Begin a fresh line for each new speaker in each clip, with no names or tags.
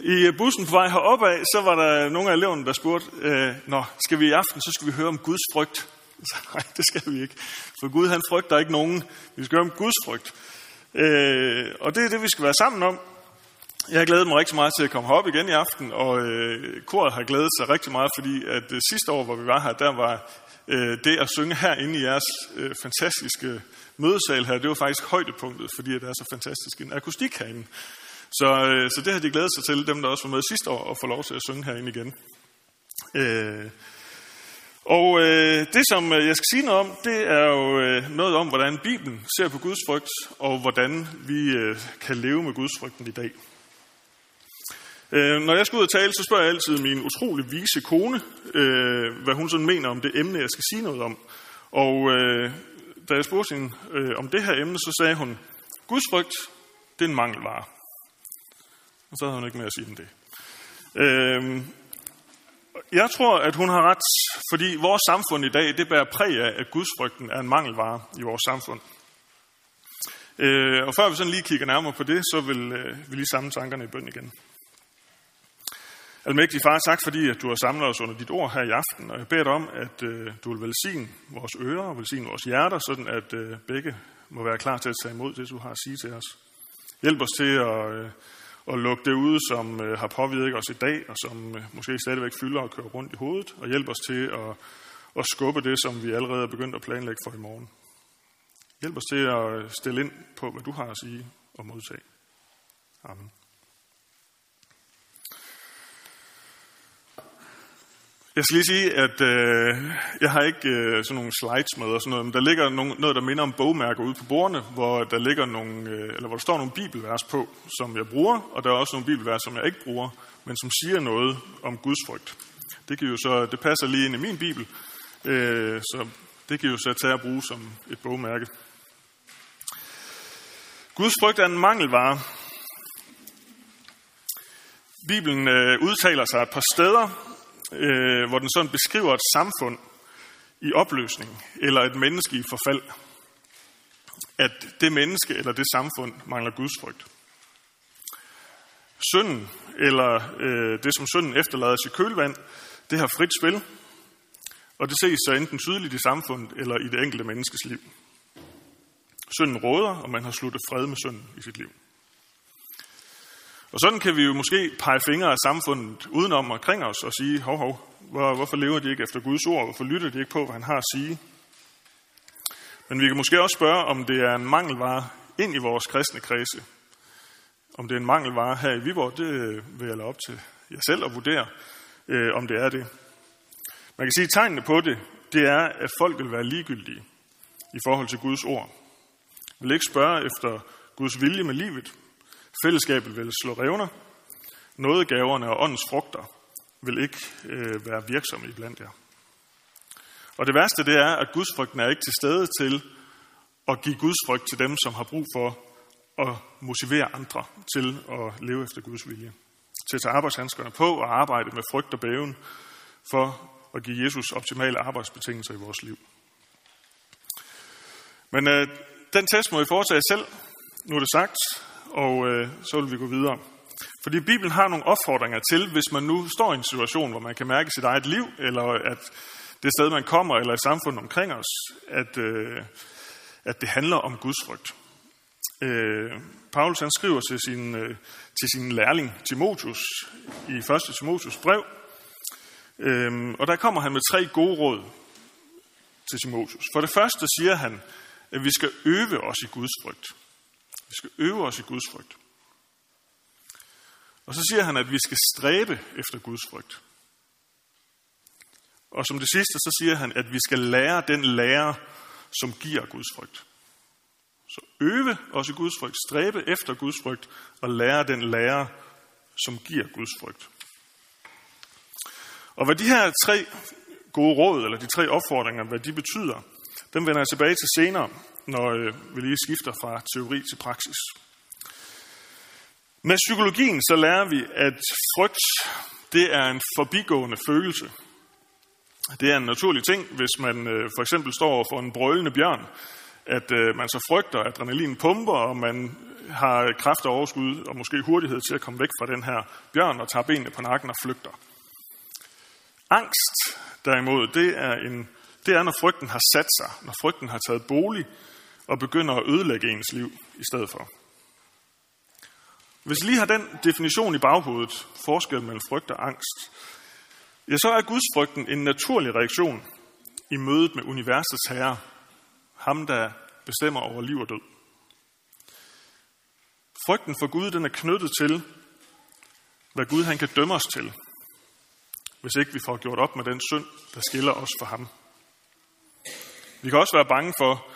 I øh, bussen på vej heroppe af, så var der nogle af eleverne, der spurgte, øh, Nå, skal vi i aften, så skal vi høre om Guds frygt. Så, nej, det skal vi ikke. For Gud, han frygter ikke nogen. Vi skal høre om Guds frygt. Øh, og det er det, vi skal være sammen om. Jeg har glædet mig rigtig meget til at komme herop igen i aften, og øh, koret har glædet sig rigtig meget, fordi at øh, sidste år, hvor vi var her, der var øh, det at synge herinde i jeres øh, fantastiske mødesal her, det var faktisk højdepunktet, fordi at det er så fantastisk en akustik herinde. Så, øh, så det har de glædet sig til, dem der også var med sidste år, at få lov til at synge herinde igen. Øh, og øh, det, som øh, jeg skal sige noget om, det er jo øh, noget om, hvordan Bibelen ser på Guds frygt, og hvordan vi øh, kan leve med Guds frygten i dag. Øh, når jeg skal ud og tale, så spørger jeg altid min utrolig vise kone, øh, hvad hun sådan mener om det emne, jeg skal sige noget om. Og øh, da jeg spurgte hende øh, om det her emne, så sagde hun, Guds frygt, det er en mangelvare. Og så havde hun ikke mere at sige end det. Øhm, jeg tror, at hun har ret, fordi vores samfund i dag, det bærer præg af, at gudsfrygten er en mangelvare i vores samfund. Øh, og før vi sådan lige kigger nærmere på det, så vil øh, vi lige samle tankerne i bøn igen. Almægtig far, tak fordi at du har samlet os under dit ord her i aften, og jeg beder dig om, at øh, du vil velsigne vores ører og velsigne vores hjerter, sådan at øh, begge må være klar til at tage imod det, du har at sige til os. Hjælp os til at, øh, at lukke det ud, som øh, har påvirket os i dag, og som øh, måske stadigvæk fylder og kører rundt i hovedet, og hjælp os til at, at skubbe det, som vi allerede er begyndt at planlægge for i morgen. Hjælp os til at øh, stille ind på, hvad du har at sige og modtage. Amen. Jeg skal lige sige, at øh, jeg har ikke øh, sådan nogle slides med og sådan noget, men der ligger nogle, noget, der minder om bogmærker ude på bordene, hvor der ligger nogle, øh, eller hvor der står nogle bibelvers på, som jeg bruger, og der er også nogle bibelvers, som jeg ikke bruger, men som siger noget om Guds frygt. Det kan jo så, det passer lige ind i min bibel, øh, så det kan jo så tage at bruge som et bogmærke. Guds frygt er en mangelvare. Bibelen øh, udtaler sig et par steder øh, hvor den sådan beskriver et samfund i opløsning, eller et menneske i forfald. At det menneske eller det samfund mangler Guds frygt. Synden, eller øh, det som synden efterlader i kølvand, det har frit spil, og det ses så enten tydeligt i samfundet eller i det enkelte menneskes liv. Synden råder, og man har sluttet fred med synden i sit liv. Og sådan kan vi jo måske pege fingre af samfundet udenom omkring os og sige, hov, hov, hvor, hvorfor lever de ikke efter Guds ord? Hvorfor lytter de ikke på, hvad han har at sige? Men vi kan måske også spørge, om det er en mangelvare ind i vores kristne kredse. Om det er en mangelvare her i Viborg, det vil jeg lade op til jer selv at vurdere, øh, om det er det. Man kan sige, at tegnene på det, det er, at folk vil være ligegyldige i forhold til Guds ord. Vil ikke spørge efter Guds vilje med livet, Fællesskabet vil slå revner. Nådegaverne og åndens frugter vil ikke øh, være virksomme iblandt jer. Og det værste det er, at gudsfrygten er ikke til stede til at give gudsfrygt til dem, som har brug for at motivere andre til at leve efter Guds vilje. Til at tage arbejdshandskerne på og arbejde med frygt og bæven for at give Jesus optimale arbejdsbetingelser i vores liv. Men øh, den test må I foretage selv. Nu er det sagt, og øh, så vil vi gå videre. Fordi Bibelen har nogle opfordringer til, hvis man nu står i en situation, hvor man kan mærke sit eget liv, eller at det sted, man kommer, eller i samfund omkring os, at, øh, at det handler om Guds frygt. Øh, Paulus han skriver til sin, øh, til sin lærling Timotius i 1. Timotius brev, øh, og der kommer han med tre gode råd til Timotius. For det første siger han, at vi skal øve os i Guds frygt. Vi skal øve os i Guds frygt. Og så siger han, at vi skal stræbe efter Guds frygt. Og som det sidste, så siger han, at vi skal lære den lære, som giver Guds frygt. Så øve os i Guds frygt, stræbe efter Guds frygt og lære den lære, som giver Guds frygt. Og hvad de her tre gode råd, eller de tre opfordringer, hvad de betyder, dem vender jeg tilbage til senere når øh, vi lige skifter fra teori til praksis. Med psykologien så lærer vi, at frygt, det er en forbigående følelse. Det er en naturlig ting, hvis man øh, for eksempel står for en brølende bjørn, at øh, man så frygter, at adrenalin pumper, og man har kræfter overskud og måske hurtighed til at komme væk fra den her bjørn og tager benene på nakken og flygter. Angst, derimod, det er, en, det er, når frygten har sat sig, når frygten har taget bolig og begynder at ødelægge ens liv i stedet for. Hvis I lige har den definition i baghovedet, forskel mellem frygt og angst, ja, så er gudsfrygten en naturlig reaktion i mødet med universets herre, ham der bestemmer over liv og død. Frygten for Gud den er knyttet til, hvad Gud han kan dømme os til, hvis ikke vi får gjort op med den synd, der skiller os fra ham. Vi kan også være bange for,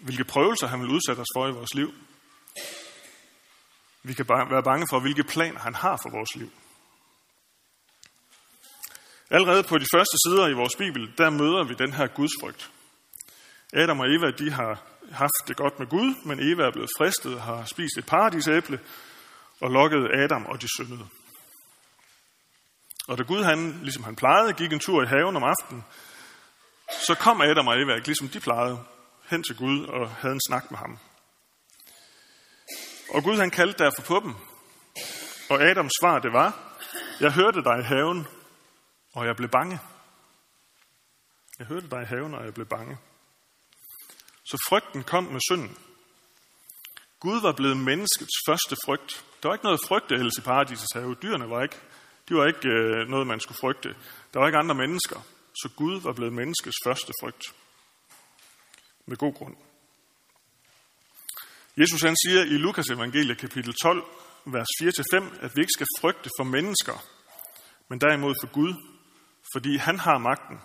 hvilke prøvelser han vil udsætte os for i vores liv. Vi kan være bange for, hvilke planer han har for vores liv. Allerede på de første sider i vores Bibel, der møder vi den her gudsfrygt. Adam og Eva, de har haft det godt med Gud, men Eva er blevet fristet har spist et paradisæble og lokket Adam, og de syndede. Og da Gud, han, ligesom han plejede, gik en tur i haven om aftenen, så kom Adam og Eva, ligesom de plejede, hen til Gud og havde en snak med ham. Og Gud han kaldte derfor på dem. Og Adams svar det var, jeg hørte dig i haven, og jeg blev bange. Jeg hørte dig i haven, og jeg blev bange. Så frygten kom med synden. Gud var blevet menneskets første frygt. Der var ikke noget frygte ellers i paradisets have. Dyrene var ikke, de var ikke øh, noget, man skulle frygte. Der var ikke andre mennesker. Så Gud var blevet menneskets første frygt. Med god grund. Jesus han siger i Lukas evangelie kapitel 12, vers 4-5, at vi ikke skal frygte for mennesker, men derimod for Gud, fordi han har magten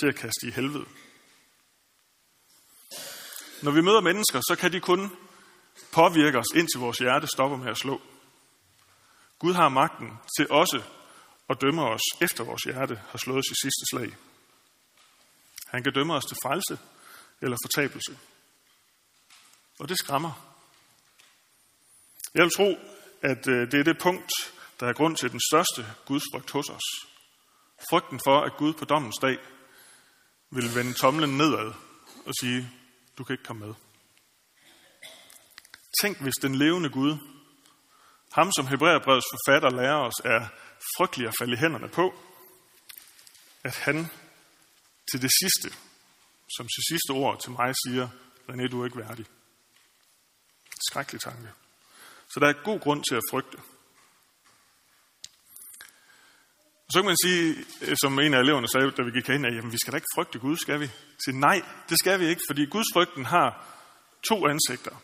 til at kaste i helvede. Når vi møder mennesker, så kan de kun påvirke os, indtil vores hjerte stopper med at slå. Gud har magten til også at dømme os, efter vores hjerte har slået sit sidste slag. Han kan dømme os til frelse eller fortabelse. Og det skræmmer. Jeg vil tro, at øh, det er det punkt, der er grund til den største gudsfrygt hos os. Frygten for, at Gud på dommens dag vil vende tomlen nedad og sige, du kan ikke komme med. Tænk, hvis den levende Gud, ham som Hebræerbrevets forfatter lærer os, er frygtelig at falde i hænderne på, at han til det sidste, som til sidste ord til mig siger, René, du er ikke værdig. Skrækkelig tanke. Så der er god grund til at frygte. Så kan man sige, øh, som en af eleverne sagde, da vi gik ind, at jamen, vi skal da ikke frygte Gud, skal vi? Så nej, det skal vi ikke, fordi Guds frygten har to ansigter.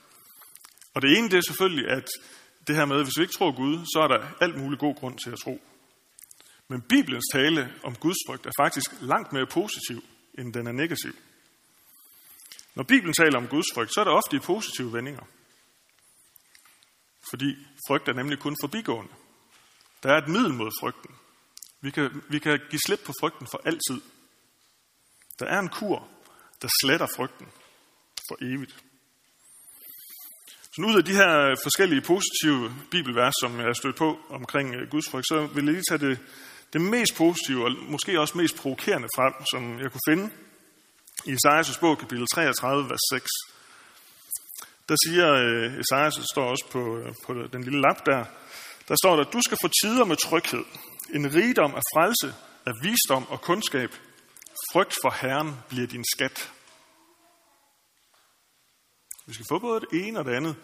Og det ene det er selvfølgelig, at det her med, at hvis vi ikke tror Gud, så er der alt mulig god grund til at tro. Men Bibelens tale om Guds frygt er faktisk langt mere positiv, end den er negativ. Når Bibelen taler om Guds frygt, så er det ofte i positive vendinger. Fordi frygt er nemlig kun forbigående. Der er et middel mod frygten. Vi kan, vi kan give slip på frygten for altid. Der er en kur, der sletter frygten for evigt. Så ud af de her forskellige positive bibelvers, som jeg har stødt på omkring øh, Guds frygt, så vil jeg lige tage det, det mest positive, og måske også mest provokerende frem, som jeg kunne finde i Esajas' bog, kapitel 33, vers 6. Der siger øh, Esajas, det står også på, øh, på den lille lap der, der står der, du skal få tider med tryghed, en rigdom af frelse, af visdom og kundskab. Frygt for Herren bliver din skat. Vi skal få både det ene og det andet,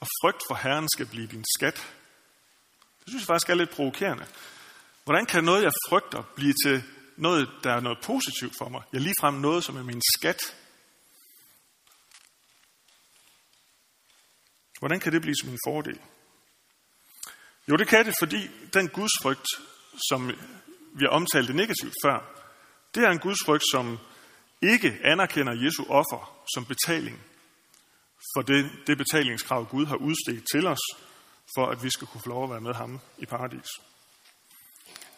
og frygt for Herren skal blive din skat. Det synes jeg faktisk er lidt provokerende. Hvordan kan noget, jeg frygter, blive til noget, der er noget positivt for mig? Jeg ligefrem noget, som er min skat. Hvordan kan det blive som en fordel? Jo, det kan det, fordi den gudsfrygt, som vi har omtalt det negativt før, det er en gudsfrygt, som ikke anerkender Jesu offer som betaling for det, det betalingskrav, Gud har udstedt til os, for at vi skal kunne få lov at være med ham i paradis.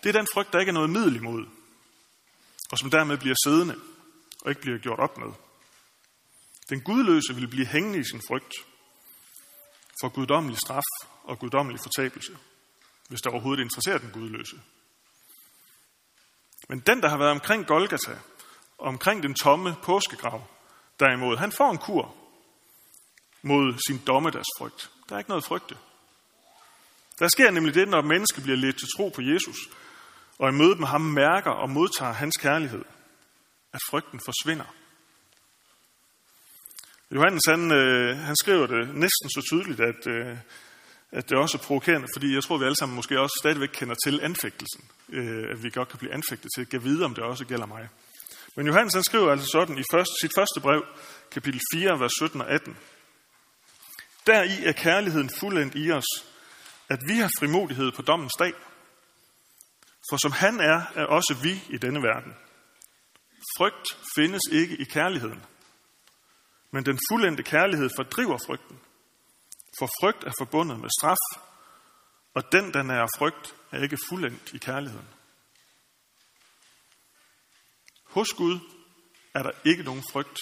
Det er den frygt, der ikke er noget middel imod, og som dermed bliver siddende og ikke bliver gjort op med. Den gudløse vil blive hængende i sin frygt for guddommelig straf og guddommelig fortabelse, hvis der overhovedet interesserer den gudløse. Men den, der har været omkring Golgata, og omkring den tomme påskegrav, derimod, han får en kur, mod sin dommedagsfrygt. Der er ikke noget frygte. Der sker nemlig det, når mennesket bliver ledt til tro på Jesus, og i mødet med ham mærker og modtager hans kærlighed, at frygten forsvinder. Johannes han, øh, han skriver det næsten så tydeligt, at, øh, at det også er provokerende, fordi jeg tror, vi alle sammen måske også stadigvæk kender til anfægtelsen. Øh, at vi godt kan blive anfægtet til at vide, om det også gælder mig. Men Johannes han skriver altså sådan i første, sit første brev, kapitel 4, vers 17 og 18. Deri er kærligheden fuldendt i os, at vi har frimodighed på dommens dag. For som han er, er også vi i denne verden. Frygt findes ikke i kærligheden. Men den fuldendte kærlighed fordriver frygten. For frygt er forbundet med straf, og den, der nærer frygt, er ikke fuldendt i kærligheden. Hos Gud er der ikke nogen frygt,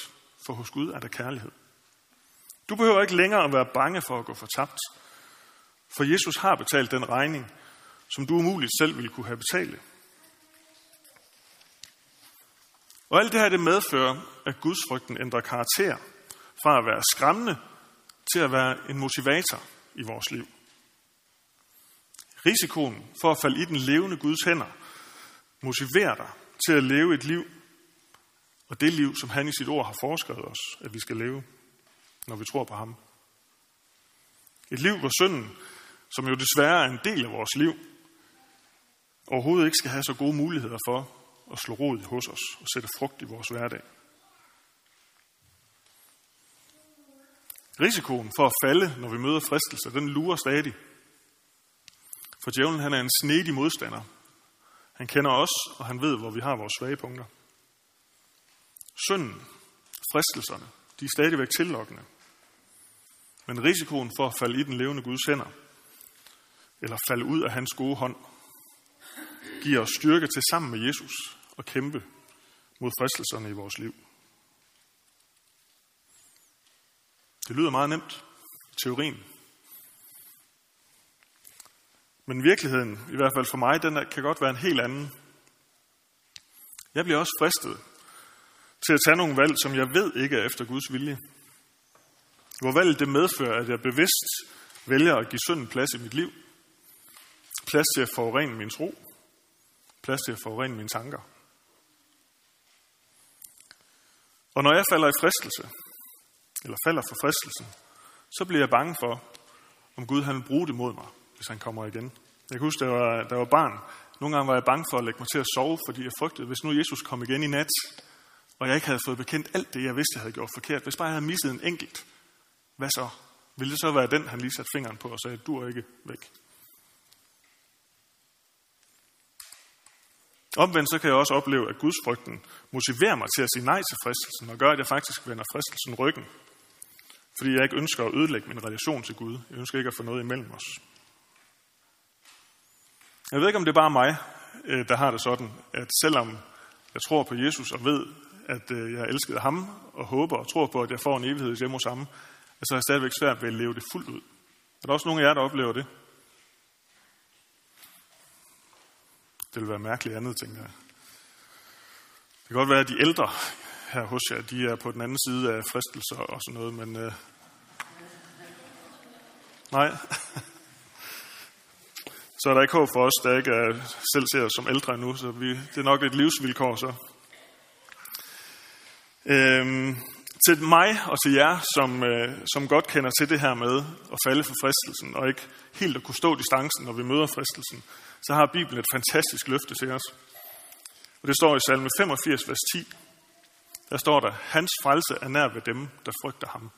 for hos Gud er der kærlighed. Du behøver ikke længere at være bange for at gå fortabt, for Jesus har betalt den regning, som du umuligt selv ville kunne have betalt. Og alt det her det medfører, at Guds frygten ændrer karakter fra at være skræmmende til at være en motivator i vores liv. Risikoen for at falde i den levende Guds hænder motiverer dig til at leve et liv, og det liv, som han i sit ord har foreskrevet os, at vi skal leve, når vi tror på ham. Et liv, hvor synden, som jo desværre er en del af vores liv, overhovedet ikke skal have så gode muligheder for at slå rod hos os og sætte frugt i vores hverdag. Risikoen for at falde, når vi møder fristelser, den lurer stadig. For djævlen han er en snedig modstander. Han kender os, og han ved, hvor vi har vores svage punkter. Synden, fristelserne, de er stadigvæk tillokkende. Men risikoen for at falde i den levende Guds hænder, eller falde ud af hans gode hånd, giver os styrke til sammen med Jesus at kæmpe mod fristelserne i vores liv. Det lyder meget nemt i teorien. Men virkeligheden, i hvert fald for mig, den kan godt være en helt anden. Jeg bliver også fristet til at tage nogle valg, som jeg ved ikke er efter Guds vilje. Hvor valget det medfører, at jeg bevidst vælger at give synden plads i mit liv. Plads til at forurene min tro. Plads til at forurene mine tanker. Og når jeg falder i fristelse, eller falder for fristelsen, så bliver jeg bange for, om Gud han vil bruge det mod mig, hvis han kommer igen. Jeg kan huske, da jeg var, da jeg var barn, nogle gange var jeg bange for at lægge mig til at sove, fordi jeg frygtede, hvis nu Jesus kom igen i nat, og jeg ikke havde fået bekendt alt det, jeg vidste, jeg havde gjort forkert, hvis bare jeg havde misset en enkelt, hvad så? Ville det så være den, han lige satte fingeren på og sagde, du er ikke væk? Omvendt så kan jeg også opleve, at Guds frygten motiverer mig til at sige nej til fristelsen, og gør, at jeg faktisk vender fristelsen ryggen. Fordi jeg ikke ønsker at ødelægge min relation til Gud. Jeg ønsker ikke at få noget imellem os. Jeg ved ikke, om det er bare mig, øh, der har det sådan, at selvom jeg tror på Jesus og ved, at øh, jeg elskede ham, og håber og tror på, at jeg får en evighed hjemme hos ham, så er jeg stadigvæk svært ved at leve det fuldt ud. Er der også nogle af jer, der oplever det? Det vil være mærkeligt andet, tænker jeg. Det kan godt være, at de ældre her hos jer, de er på den anden side af fristelser og sådan noget, men øh, nej. så er der ikke håb for os, der ikke er, selv ser os som ældre endnu, så vi, det er nok et livsvilkår så. Øhm, til mig og til jer, som, øh, som godt kender til det her med at falde for fristelsen, og ikke helt at kunne stå distancen, når vi møder fristelsen, så har Bibelen et fantastisk løfte til os. Og det står i salme 85, vers 10. Der står der, hans frelse er nær ved dem, der frygter ham.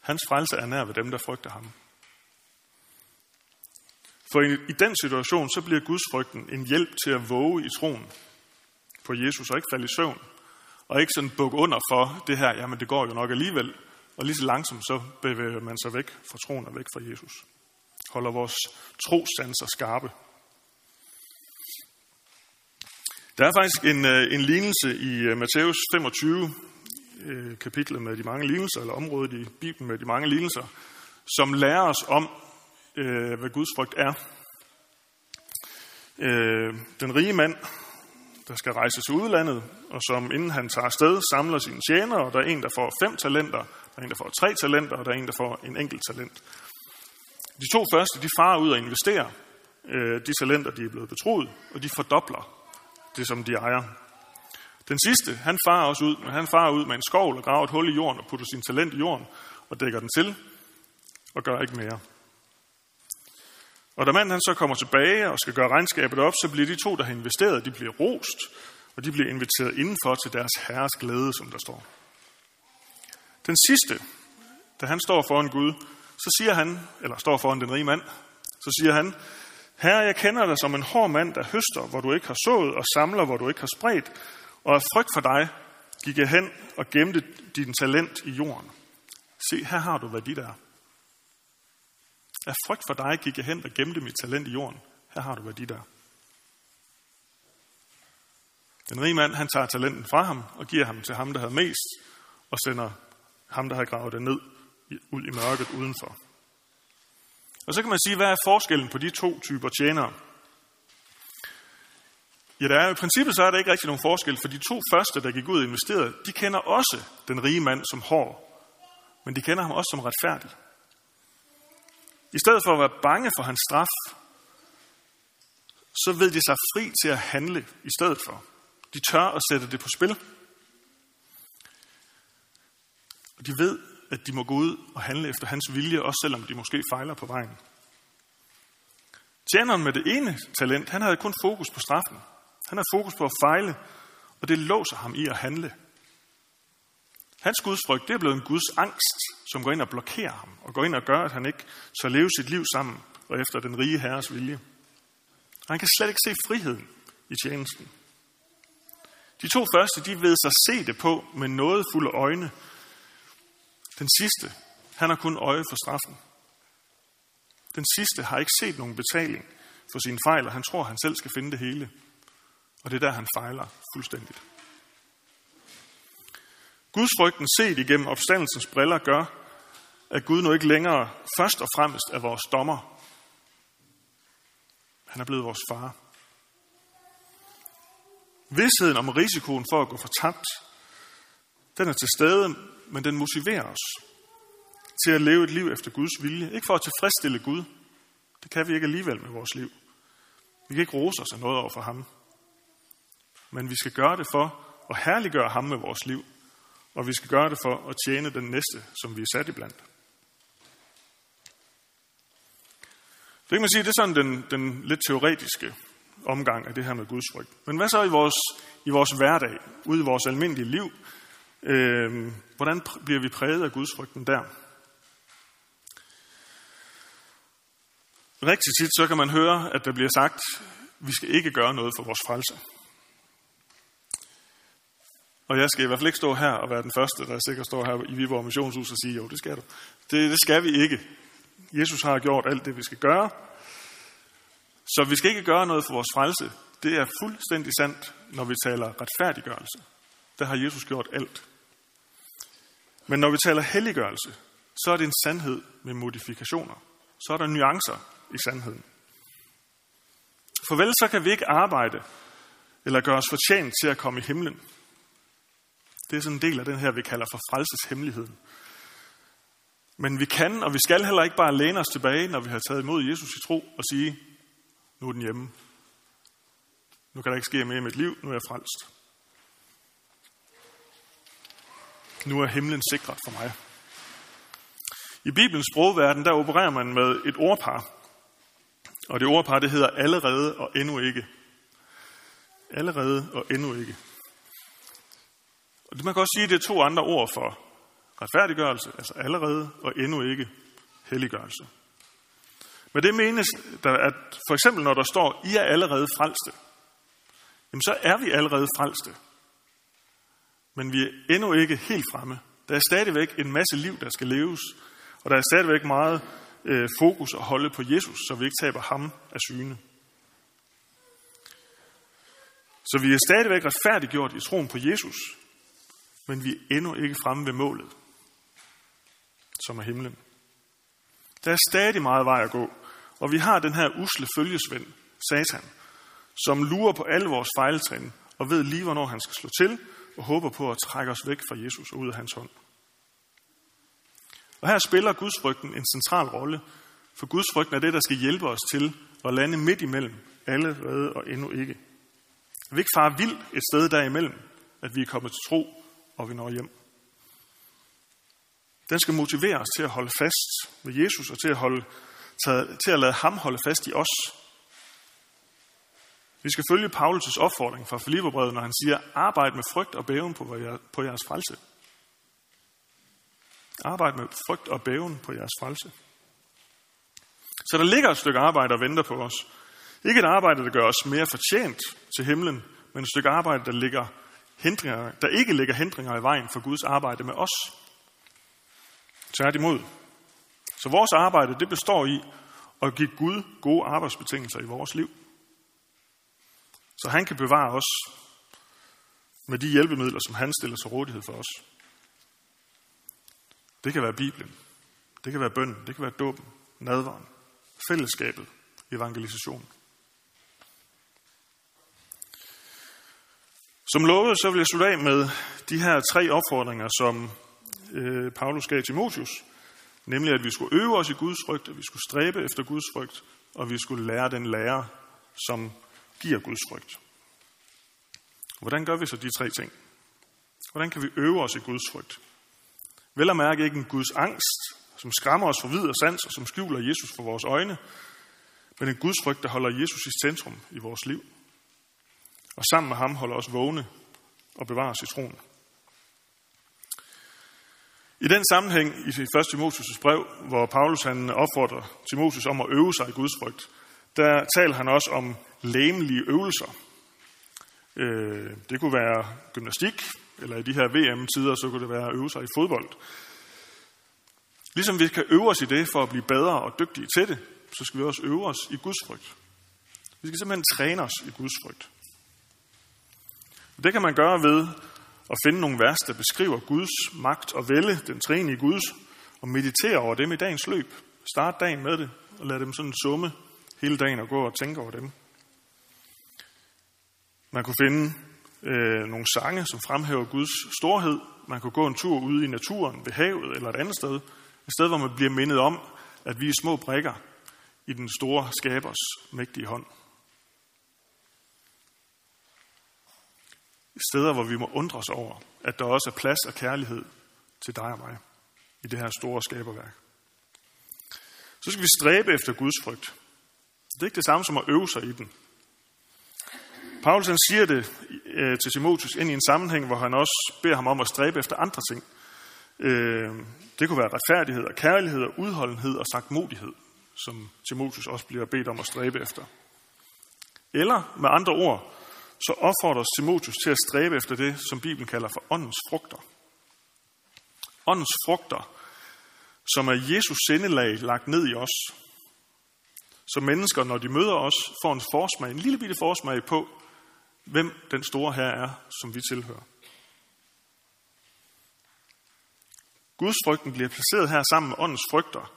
Hans frelse er nær ved dem, der frygter ham. For i, i den situation, så bliver Guds frygten en hjælp til at våge i troen på Jesus, og ikke falde i søvn. Og ikke sådan bukke under for det her, jamen det går jo nok alligevel. Og lige så langsomt, så bevæger man sig væk fra troen og væk fra Jesus. Holder vores trosanser skarpe. Der er faktisk en, øh, en lignelse i øh, Matthæus 25, øh, kapitlet med de mange lignelser, eller området i Bibelen med de mange lignelser, som lærer os om, hvad Guds frygt er. Den rige mand, der skal rejse til udlandet, og som inden han tager afsted, samler sine tjenere, og der er en, der får fem talenter, der er en, der får tre talenter, og der er en, der får en enkelt talent. De to første, de farer ud og investerer øh, de talenter, de er blevet betroet, og de fordobler det, som de ejer. Den sidste, han farer også ud, men han farer ud med en skovl og graver et hul i jorden og putter sin talent i jorden og dækker den til og gør ikke mere. Og da manden han så kommer tilbage og skal gøre regnskabet op, så bliver de to, der har investeret, de bliver rost, og de bliver inviteret indenfor til deres herres glæde, som der står. Den sidste, da han står foran Gud, så siger han, eller står foran den rige mand, så siger han, Herre, jeg kender dig som en hård mand, der høster, hvor du ikke har sået, og samler, hvor du ikke har spredt, og af frygt for dig gik jeg hen og gemte din talent i jorden. Se, her har du, hvad dit er. Af frygt for dig gik jeg hen og gemte mit talent i jorden. Her har du, hvad dit er. Den rige mand, han tager talenten fra ham og giver ham til ham, der havde mest, og sender ham, der havde gravet det ned ud i mørket udenfor. Og så kan man sige, hvad er forskellen på de to typer tjenere? Ja, der er i princippet så er der ikke rigtig nogen forskel, for de to første, der gik ud og investerede, de kender også den rige mand som hård, men de kender ham også som retfærdig. I stedet for at være bange for hans straf, så ved de sig fri til at handle i stedet for. De tør at sætte det på spil. Og de ved, at de må gå ud og handle efter hans vilje, også selvom de måske fejler på vejen. Tjeneren med det ene talent, han havde kun fokus på straffen. Han havde fokus på at fejle, og det låser ham i at handle. Hans gudsfrygt, det er blevet en Guds angst, som går ind og blokerer ham, og går ind og gør, at han ikke så leve sit liv sammen og efter den rige herres vilje. Og han kan slet ikke se friheden i tjenesten. De to første, de ved sig se det på med noget fulde øjne. Den sidste, han har kun øje for straffen. Den sidste har ikke set nogen betaling for sine fejl, og han tror, han selv skal finde det hele. Og det er der, han fejler fuldstændigt. Guds frygten set igennem opstandelsens briller gør, at Gud nu ikke længere først og fremmest er vores dommer. Han er blevet vores far. Vidsheden om risikoen for at gå fortabt, den er til stede, men den motiverer os til at leve et liv efter Guds vilje. Ikke for at tilfredsstille Gud. Det kan vi ikke alligevel med vores liv. Vi kan ikke rose os af noget over for ham. Men vi skal gøre det for at herliggøre ham med vores liv. Og vi skal gøre det for at tjene den næste, som vi er sat iblandt. Det kan man sige, det er sådan den, den lidt teoretiske omgang af det her med Guds frygt. Men hvad så i vores, i vores hverdag, ude i vores almindelige liv? Øh, hvordan bliver vi præget af Guds frygten der? Rigtig tit så kan man høre, at der bliver sagt, vi skal ikke gøre noget for vores frelse. Og jeg skal i hvert fald ikke stå her og være den første, der sikkert står her i Viborg Missionshus og sige, jo, det skal du. Det, det skal vi ikke. Jesus har gjort alt det, vi skal gøre. Så vi skal ikke gøre noget for vores frelse. Det er fuldstændig sandt, når vi taler retfærdiggørelse. Der har Jesus gjort alt. Men når vi taler helliggørelse, så er det en sandhed med modifikationer. Så er der nuancer i sandheden. For vel så kan vi ikke arbejde eller gøre os fortjent til at komme i himlen. Det er sådan en del af den her, vi kalder for frelseshemmeligheden. Men vi kan, og vi skal heller ikke bare læne os tilbage, når vi har taget imod Jesus i tro, og sige, nu er den hjemme. Nu kan der ikke ske mere i mit liv, nu er jeg frelst. Nu er himlen sikret for mig. I Bibelens sprogverden, der opererer man med et ordpar. Og det ordpar, det hedder allerede og endnu ikke. Allerede og endnu ikke. Og det man kan også sige, det er to andre ord for retfærdiggørelse, altså allerede og endnu ikke helliggørelse. Men det menes, at for eksempel når der står, I er allerede frelste, jamen så er vi allerede frelste. Men vi er endnu ikke helt fremme. Der er stadigvæk en masse liv, der skal leves, og der er stadigvæk meget øh, fokus at holde på Jesus, så vi ikke taber ham af syne. Så vi er stadigvæk retfærdiggjort i troen på Jesus, men vi er endnu ikke fremme ved målet, som er himlen. Der er stadig meget vej at gå, og vi har den her usle følgesvend, Satan, som lurer på alle vores fejltrin og ved lige, hvornår han skal slå til, og håber på at trække os væk fra Jesus og ud af hans hånd. Og her spiller gudsfrygten en central rolle, for gudsfrygten er det, der skal hjælpe os til at lande midt imellem allerede og endnu ikke. Vi ikke fare vild et sted derimellem, at vi er kommet til tro, og vi når hjem. Den skal motivere os til at holde fast ved Jesus og til at, holde, til at lade ham holde fast i os. Vi skal følge Paulus' opfordring fra Filipperbrevet, når han siger, arbejd med frygt og bæven på jeres frelse. Arbejd med frygt og bæven på jeres frelse. Så der ligger et stykke arbejde og venter på os. Ikke et arbejde, der gør os mere fortjent til himlen, men et stykke arbejde, der, ligger hindringer, der ikke ligger hindringer i vejen for Guds arbejde med os. Tværtimod. Så vores arbejde, det består i at give Gud gode arbejdsbetingelser i vores liv. Så han kan bevare os med de hjælpemidler, som han stiller til rådighed for os. Det kan være Bibelen, det kan være bønden, det kan være dåben, nadvaren, fællesskabet, evangelisationen. Som lovet, så vil jeg slutte af med de her tre opfordringer, som øh, Paulus gav Timotius. Nemlig, at vi skulle øve os i Guds frygt, at vi skulle stræbe efter Guds frygt, og vi skulle lære den lære, som giver Guds frygt. Hvordan gør vi så de tre ting? Hvordan kan vi øve os i Guds frygt? Vel at mærke ikke en Guds angst, som skræmmer os for vid og sans, og som skjuler Jesus for vores øjne, men en Guds frygt, der holder Jesus i centrum i vores liv. Og sammen med ham holder os vågne og bevarer os i troen. I den sammenhæng i 1. Timotheus' brev, hvor Paulus han opfordrer Timotheus om at øve sig i Guds frygt, der taler han også om læmelige øvelser. Øh, det kunne være gymnastik, eller i de her VM-tider, så kunne det være at øve sig i fodbold. Ligesom vi kan øve os i det for at blive bedre og dygtige til det, så skal vi også øve os i Guds frygt. Vi skal simpelthen træne os i Guds frygt. Det kan man gøre ved at finde nogle vers, der beskriver Guds magt og vælge, den træne i Guds, og meditere over dem i dagens løb. Start dagen med det, og lad dem sådan summe hele dagen og gå og tænke over dem. Man kunne finde øh, nogle sange, som fremhæver Guds storhed. Man kunne gå en tur ude i naturen, ved havet eller et andet sted. Et sted, hvor man bliver mindet om, at vi er små brikker i den store skabers mægtige hånd. Steder, hvor vi må undre os over, at der også er plads og kærlighed til dig og mig i det her store skaberværk. Så skal vi stræbe efter Guds frygt. Det er ikke det samme som at øve sig i den. Paulus han siger det øh, til Timotheus ind i en sammenhæng, hvor han også beder ham om at stræbe efter andre ting. Øh, det kunne være retfærdighed og kærlighed og udholdenhed og sagtmodighed, som Timotheus også bliver bedt om at stræbe efter. Eller med andre ord, så opfordres Timotheus til at stræbe efter det, som Bibelen kalder for åndens frugter. Åndens frugter, som er Jesus sindelag lagt ned i os. Så mennesker, når de møder os, får en forsmag, en lille bitte forsmag på, hvem den store her er, som vi tilhører. Guds frygten bliver placeret her sammen med åndens frygter,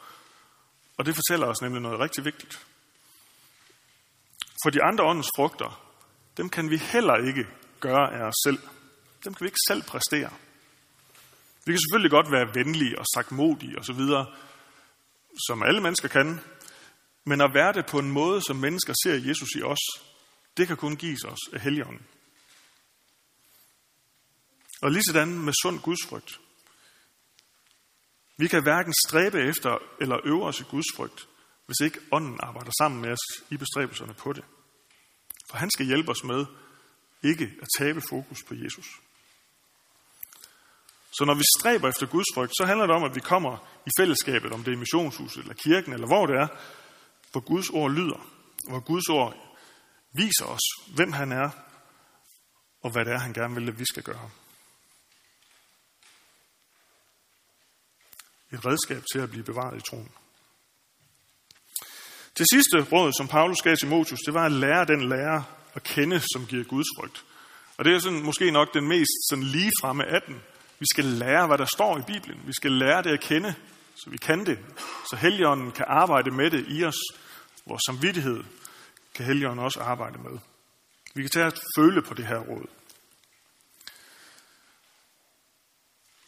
og det fortæller os nemlig noget rigtig vigtigt. For de andre åndens frugter, dem kan vi heller ikke gøre af os selv. Dem kan vi ikke selv præstere. Vi kan selvfølgelig godt være venlige og sagtmodige osv., som alle mennesker kan, men at være det på en måde, som mennesker ser Jesus i os, det kan kun gives os af Helligånden. Og lige sådan med sund gudsfrygt. Vi kan hverken stræbe efter eller øve os i gudsfrygt, hvis ikke ånden arbejder sammen med os i bestræbelserne på det. For han skal hjælpe os med ikke at tabe fokus på Jesus. Så når vi stræber efter Guds frygt, så handler det om, at vi kommer i fællesskabet, om det er missionshuset eller kirken, eller hvor det er, hvor Guds ord lyder, hvor Guds ord viser os, hvem han er, og hvad det er, han gerne vil, at vi skal gøre. Et redskab til at blive bevaret i troen. Det sidste råd, som Paulus gav til Motius, det var at lære den lærer at kende, som giver Guds frygt. Og det er sådan, måske nok den mest sådan lige fremme af den. Vi skal lære, hvad der står i Bibelen. Vi skal lære det at kende, så vi kan det. Så Helligånden kan arbejde med det i os. Vores samvittighed kan Helligånden også arbejde med. Vi kan tage at føle på det her råd.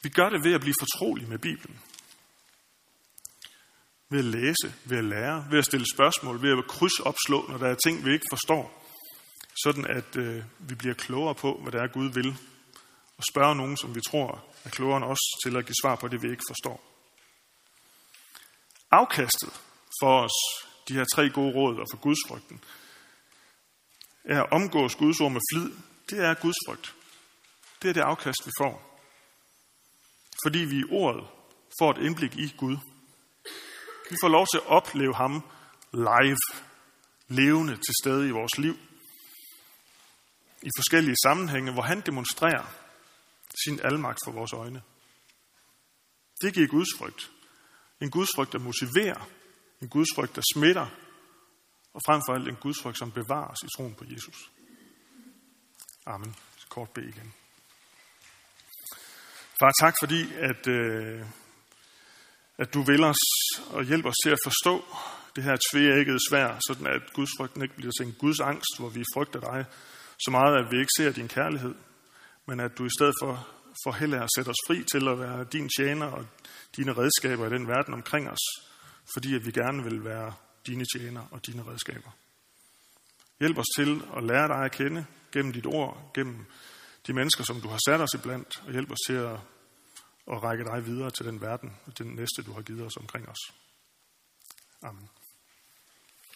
Vi gør det ved at blive fortrolige med Bibelen. Ved at læse, ved at lære, ved at stille spørgsmål, ved at krydsopslå, når der er ting, vi ikke forstår. Sådan at øh, vi bliver klogere på, hvad der er, Gud vil. Og spørge nogen, som vi tror er klogere end os, til at give svar på det, vi ikke forstår. Afkastet for os, de her tre gode råd og for gudsfrygten, er at omgås Guds ord med flid. Det er gudsfrygt. Det er det afkast, vi får. Fordi vi i ordet får et indblik i Gud. Vi får lov til at opleve ham live, levende til stede i vores liv. I forskellige sammenhænge, hvor han demonstrerer sin almagt for vores øjne. Det giver gudsfrygt. En gudsfrygt, der motiverer. En gudsfrygt, der smitter. Og frem for alt en gudsfrygt, som bevares i troen på Jesus. Amen. Kort bed igen. Far, tak fordi, at, øh, at du vil os og hjælper os til at forstå det her tvægget svær, sådan at gudsfrygten ikke bliver til en Guds angst, hvor vi frygter dig så meget, at vi ikke ser din kærlighed, men at du i stedet for, for heller at sætte os fri til at være din tjener og dine redskaber i den verden omkring os, fordi at vi gerne vil være dine tjener og dine redskaber. Hjælp os til at lære dig at kende gennem dit ord, gennem de mennesker, som du har sat os iblandt, og hjælp os til at, at række dig videre til den verden, og den næste, du har givet os omkring os. Amen.